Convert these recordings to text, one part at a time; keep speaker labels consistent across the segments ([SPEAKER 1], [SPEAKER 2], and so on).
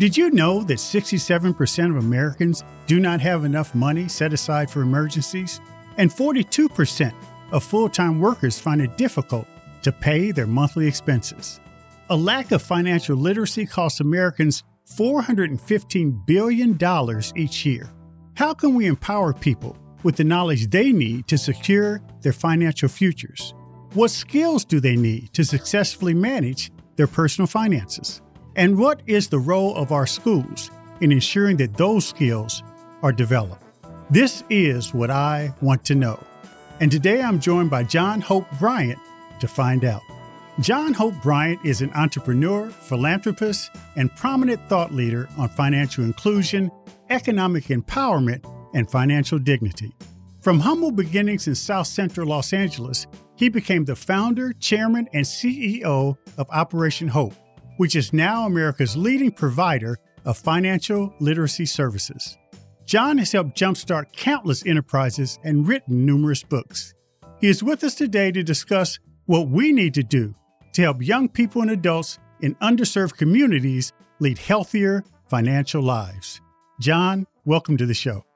[SPEAKER 1] Did you know that 67% of Americans do not have enough money set aside for emergencies? And 42% of full time workers find it difficult to pay their monthly expenses. A lack of financial literacy costs Americans $415 billion each year. How can we empower people with the knowledge they need to secure their financial futures? What skills do they need to successfully manage their personal finances? And what is the role of our schools in ensuring that those skills are developed? This is what I want to know. And today I'm joined by John Hope Bryant to find out. John Hope Bryant is an entrepreneur, philanthropist, and prominent thought leader on financial inclusion, economic empowerment, and financial dignity. From humble beginnings in South Central Los Angeles, he became the founder, chairman, and CEO of Operation Hope which is now America's leading provider of financial literacy services. John has helped jumpstart countless enterprises and written numerous books. He is with us today to discuss what we need to do to help young people and adults in underserved communities lead healthier financial lives. John, welcome to the show.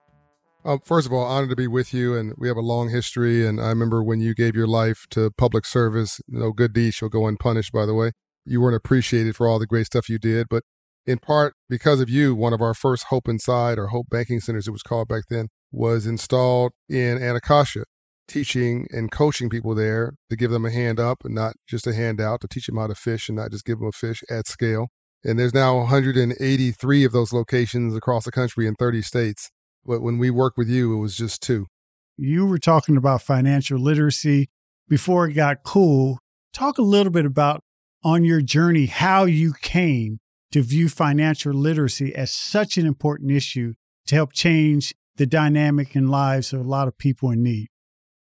[SPEAKER 2] Um, first of all, honored to be with you, and we have a long history. And I remember when you gave your life to public service. No good deed shall go unpunished, by the way you weren't appreciated for all the great stuff you did, but in part because of you, one of our first Hope Inside or Hope Banking Centers, it was called back then, was installed in Anacostia, teaching and coaching people there to give them a hand up and not just a handout, to teach them how to fish and not just give them a fish at scale. And there's now 183 of those locations across the country in 30 states. But when we worked with you, it was just two.
[SPEAKER 1] You were talking about financial literacy before it got cool. Talk a little bit about on your journey how you came to view financial literacy as such an important issue to help change the dynamic and lives of a lot of people in need.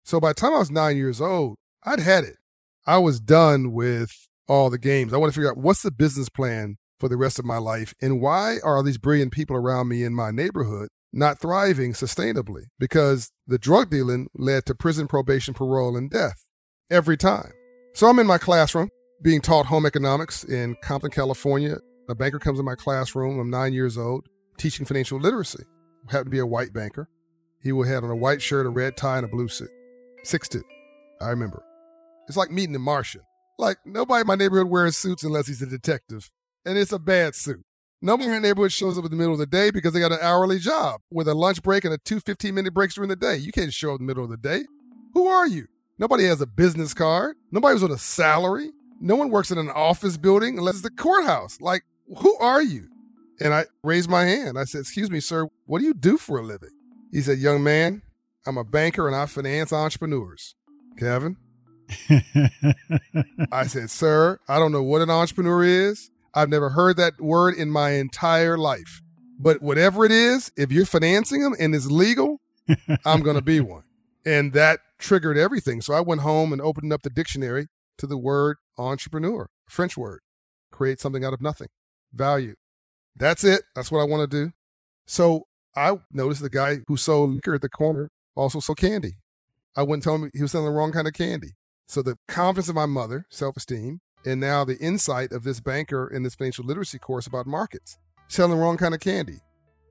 [SPEAKER 2] So by the time I was nine years old, I'd had it. I was done with all the games. I want to figure out what's the business plan for the rest of my life and why are these brilliant people around me in my neighborhood not thriving sustainably? Because the drug dealing led to prison, probation, parole, and death every time. So I'm in my classroom being taught home economics in Compton, California. A banker comes in my classroom. I'm nine years old, teaching financial literacy. Happened to be a white banker. He would have on a white shirt, a red tie, and a blue suit. Six two. I remember. It's like meeting a Martian. Like nobody in my neighborhood wears suits unless he's a detective, and it's a bad suit. Nobody in my neighborhood shows up in the middle of the day because they got an hourly job with a lunch break and a two 15 minute breaks during the day. You can't show up in the middle of the day. Who are you? Nobody has a business card. Nobody was on a salary. No one works in an office building unless it's the courthouse. Like, who are you? And I raised my hand. I said, Excuse me, sir, what do you do for a living? He said, Young man, I'm a banker and I finance entrepreneurs. Kevin? I said, Sir, I don't know what an entrepreneur is. I've never heard that word in my entire life. But whatever it is, if you're financing them and it's legal, I'm going to be one. And that triggered everything. So I went home and opened up the dictionary to the word entrepreneur, French word. Create something out of nothing. Value. That's it. That's what I want to do. So I noticed the guy who sold liquor at the corner also sold candy. I wouldn't tell him he was selling the wrong kind of candy. So the confidence of my mother, self esteem, and now the insight of this banker in this financial literacy course about markets. Selling the wrong kind of candy.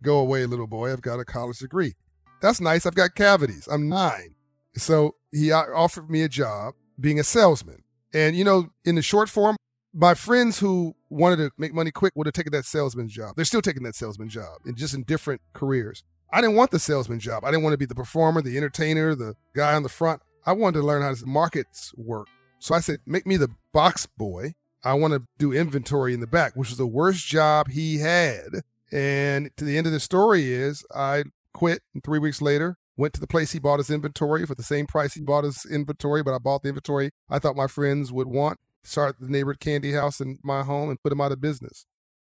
[SPEAKER 2] Go away, little boy. I've got a college degree. That's nice. I've got cavities. I'm nine. So he offered me a job being a salesman. And, you know, in the short form, my friends who wanted to make money quick would have taken that salesman job. They're still taking that salesman job and just in different careers. I didn't want the salesman job. I didn't want to be the performer, the entertainer, the guy on the front. I wanted to learn how the markets work. So I said, make me the box boy. I want to do inventory in the back, which was the worst job he had. And to the end of the story is I quit and three weeks later Went to the place he bought his inventory for the same price he bought his inventory, but I bought the inventory I thought my friends would want. Start the neighborhood candy house in my home and put them out of business.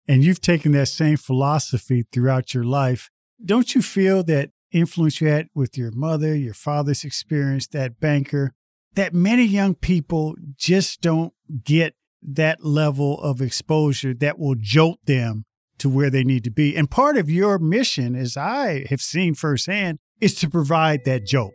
[SPEAKER 1] And you've taken that same philosophy throughout your life. Don't you feel that influence you had with your mother, your father's experience, that banker, that many young people just don't get that level of exposure that will jolt them to where they need to be. And part of your mission, as I have seen firsthand, is to provide that jolt.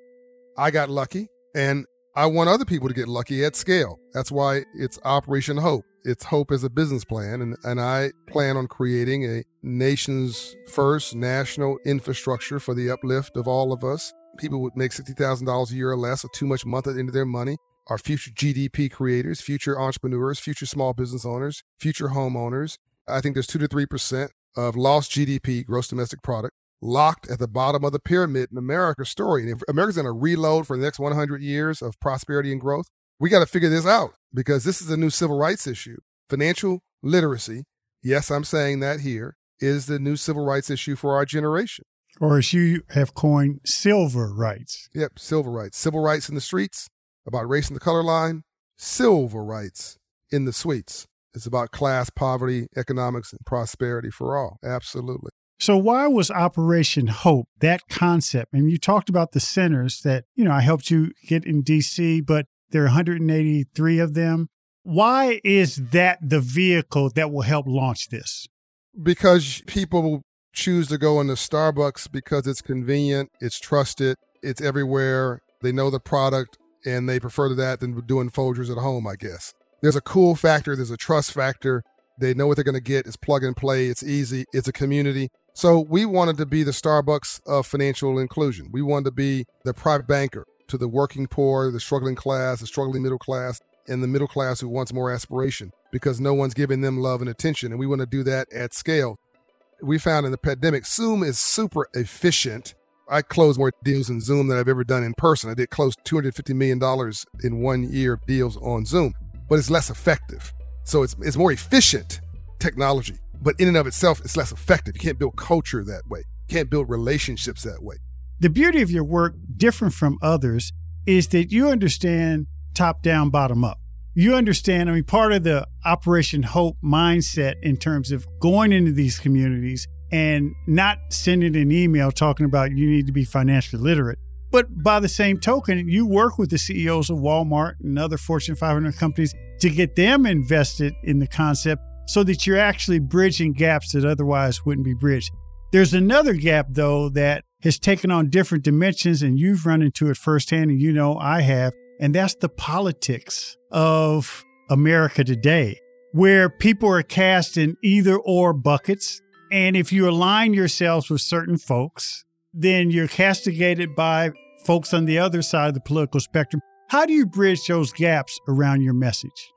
[SPEAKER 2] I got lucky and I want other people to get lucky at scale. That's why it's Operation Hope. It's Hope as a business plan, and, and I plan on creating a nation's first national infrastructure for the uplift of all of us. People would make $60,000 a year or less, or too much month into their money, are future GDP creators, future entrepreneurs, future small business owners, future homeowners. I think there's 2 to 3% of lost GDP, gross domestic product, locked at the bottom of the pyramid in America's story. And if America's going to reload for the next 100 years of prosperity and growth, we got to figure this out because this is a new civil rights issue. Financial literacy, yes, I'm saying that here, is the new civil rights issue for our generation.
[SPEAKER 1] Or as you have coined, silver rights.
[SPEAKER 2] Yep, silver rights. Civil rights in the streets, about race and the color line, silver rights in the suites. It's about class, poverty, economics, and prosperity for all. Absolutely.
[SPEAKER 1] So why was Operation Hope that concept? And you talked about the centers that, you know, I helped you get in DC, but there are 183 of them. Why is that the vehicle that will help launch this?
[SPEAKER 2] Because people choose to go into Starbucks because it's convenient, it's trusted, it's everywhere. They know the product and they prefer that than doing Folgers at home, I guess. There's a cool factor, there's a trust factor. They know what they're going to get. It's plug and play, it's easy, it's a community. So we wanted to be the Starbucks of financial inclusion. We wanted to be the private banker to the working poor, the struggling class, the struggling middle class, and the middle class who wants more aspiration because no one's giving them love and attention. And we want to do that at scale. We found in the pandemic, Zoom is super efficient. I closed more deals in Zoom than I've ever done in person. I did close $250 million in one year of deals on Zoom, but it's less effective. So it's, it's more efficient technology but in and of itself, it's less effective. You can't build culture that way. You can't build relationships that way.
[SPEAKER 1] The beauty of your work, different from others, is that you understand top down, bottom up. You understand, I mean, part of the Operation Hope mindset in terms of going into these communities and not sending an email talking about you need to be financially literate. But by the same token, you work with the CEOs of Walmart and other Fortune 500 companies to get them invested in the concept so that you're actually bridging gaps that otherwise wouldn't be bridged. There's another gap, though, that has taken on different dimensions, and you've run into it firsthand, and you know I have, and that's the politics of America today, where people are cast in either or buckets. And if you align yourselves with certain folks, then you're castigated by folks on the other side of the political spectrum. How do you bridge those gaps around your message?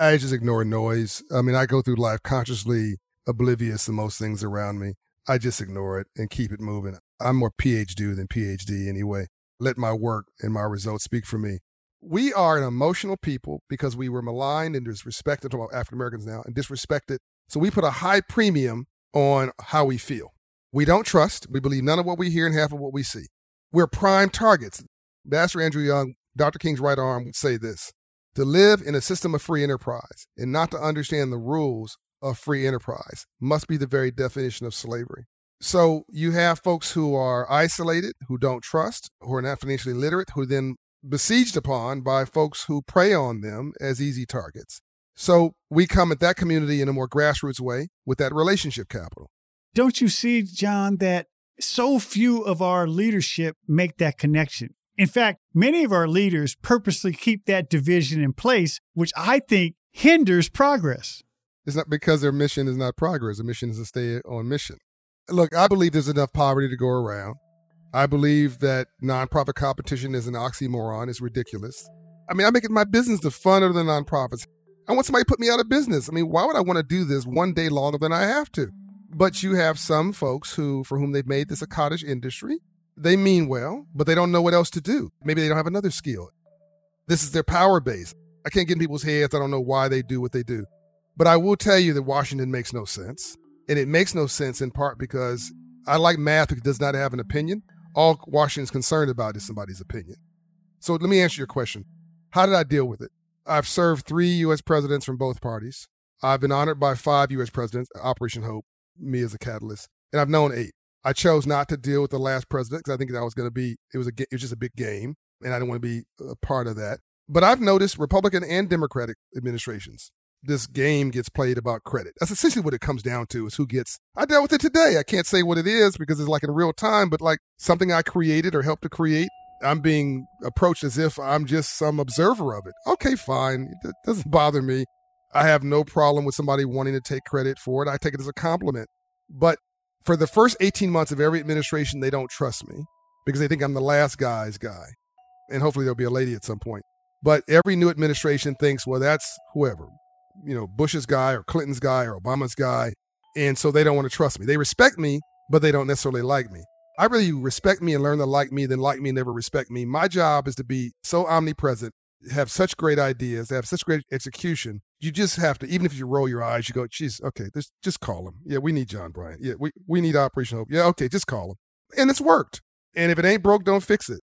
[SPEAKER 2] I just ignore noise. I mean, I go through life consciously oblivious to most things around me. I just ignore it and keep it moving. I'm more PhD than PhD anyway. Let my work and my results speak for me. We are an emotional people because we were maligned and disrespected about African Americans now and disrespected. So we put a high premium on how we feel. We don't trust. We believe none of what we hear and half of what we see. We're prime targets. Master Andrew Young, Dr. King's right arm, would say this to live in a system of free enterprise and not to understand the rules of free enterprise must be the very definition of slavery. So you have folks who are isolated, who don't trust, who are not financially literate, who then besieged upon by folks who prey on them as easy targets. So we come at that community in a more grassroots way with that relationship capital.
[SPEAKER 1] Don't you see, John, that so few of our leadership make that connection? In fact, many of our leaders purposely keep that division in place, which I think hinders progress.
[SPEAKER 2] It's not because their mission is not progress. The mission is to stay on mission. Look, I believe there's enough poverty to go around. I believe that nonprofit competition is an oxymoron. It's ridiculous. I mean, I make it my business to fund other nonprofits. I want somebody to put me out of business. I mean, why would I want to do this one day longer than I have to? But you have some folks who, for whom they've made this a cottage industry, they mean well, but they don't know what else to do. Maybe they don't have another skill. This is their power base. I can't get in people's heads. I don't know why they do what they do. But I will tell you that Washington makes no sense. And it makes no sense in part because I like math who does not have an opinion. All Washington's concerned about is somebody's opinion. So let me answer your question. How did I deal with it? I've served three U.S. presidents from both parties. I've been honored by five U.S. presidents, Operation Hope, me as a catalyst, and I've known eight. I chose not to deal with the last president because I think that was going to be it was a it was just a big game, and I didn't want to be a part of that. But I've noticed Republican and Democratic administrations. This game gets played about credit. That's essentially what it comes down to: is who gets. I dealt with it today. I can't say what it is because it's like in real time, but like something I created or helped to create. I'm being approached as if I'm just some observer of it. Okay, fine. It doesn't bother me. I have no problem with somebody wanting to take credit for it. I take it as a compliment. But for the first 18 months of every administration, they don't trust me because they think I'm the last guy's guy. And hopefully there'll be a lady at some point. But every new administration thinks, well, that's whoever, you know, Bush's guy or Clinton's guy or Obama's guy. And so they don't want to trust me. They respect me, but they don't necessarily like me. I really respect me and learn to like me, then like me, and never respect me. My job is to be so omnipresent, have such great ideas, have such great execution. You just have to, even if you roll your eyes, you go, geez, okay, just, just call him. Yeah, we need John Bryant. Yeah, we, we need Operation Hope. Yeah, okay, just call him. And it's worked. And if it ain't broke, don't fix it.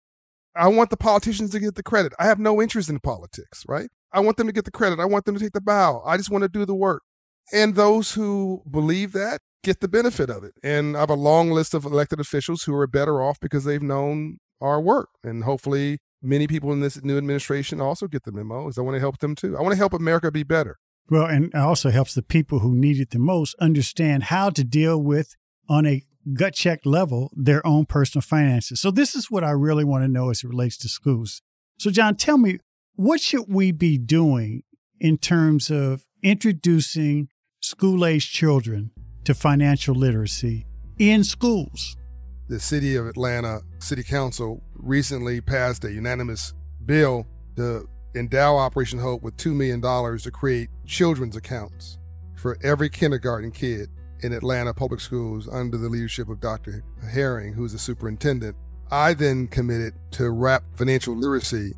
[SPEAKER 2] I want the politicians to get the credit. I have no interest in politics, right? I want them to get the credit. I want them to take the bow. I just want to do the work. And those who believe that get the benefit of it. And I have a long list of elected officials who are better off because they've known our work. And hopefully, many people in this new administration also get the memo, as I want to help them too. I want to help America be better.
[SPEAKER 1] Well, and it also helps the people who need it the most understand how to deal with, on a gut check level, their own personal finances. So, this is what I really want to know as it relates to schools. So, John, tell me, what should we be doing in terms of introducing school age children to financial literacy in schools.
[SPEAKER 2] The city of Atlanta City Council recently passed a unanimous bill to endow Operation Hope with $2 million to create children's accounts for every kindergarten kid in Atlanta public schools under the leadership of Dr. Herring, who's the superintendent. I then committed to wrap financial literacy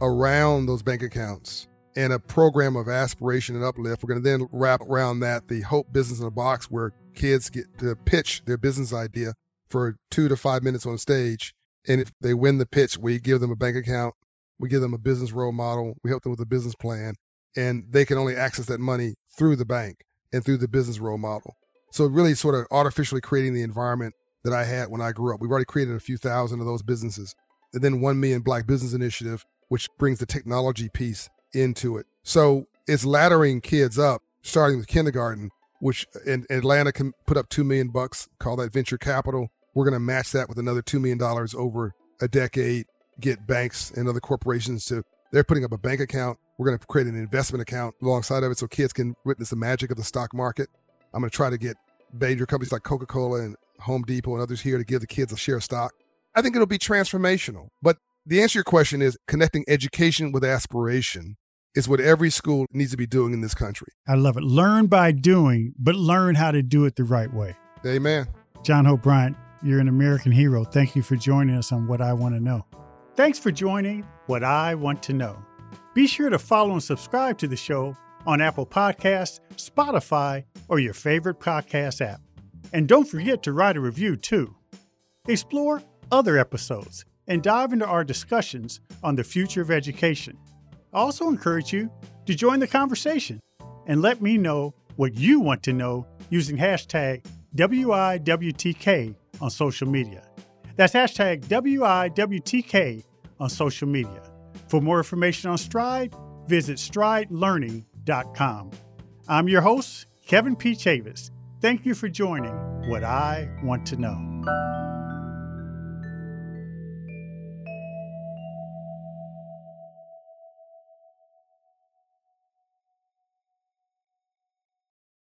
[SPEAKER 2] around those bank accounts and a program of aspiration and uplift. We're going to then wrap around that the Hope Business in a Box, where kids get to pitch their business idea for two to five minutes on stage. And if they win the pitch, we give them a bank account, we give them a business role model, we help them with a business plan, and they can only access that money through the bank and through the business role model. So, really, sort of artificially creating the environment that I had when I grew up. We've already created a few thousand of those businesses. And then 1 Million Black Business Initiative, which brings the technology piece into it. So it's laddering kids up, starting with kindergarten, which in Atlanta can put up two million bucks, call that venture capital. We're going to match that with another two million dollars over a decade. Get banks and other corporations to they're putting up a bank account. We're going to create an investment account alongside of it so kids can witness the magic of the stock market. I'm going to try to get major companies like Coca Cola and Home Depot and others here to give the kids a share of stock. I think it'll be transformational. But the answer to your question is connecting education with aspiration is what every school needs to be doing in this country.
[SPEAKER 1] I love it. Learn by doing, but learn how to do it the right way.
[SPEAKER 2] Amen.
[SPEAKER 1] John Hope Bryant, you're an American hero. Thank you for joining us on What I Want to Know. Thanks for joining What I Want to Know. Be sure to follow and subscribe to the show on Apple Podcasts, Spotify, or your favorite podcast app. And don't forget to write a review too. Explore other episodes and dive into our discussions on the future of education. I also encourage you to join the conversation and let me know what you want to know using hashtag WIWTK on social media. That's hashtag WIWTK on social media. For more information on Stride, visit stridelearning.com. I'm your host, Kevin P. Chavous. Thank you for joining What I Want to Know.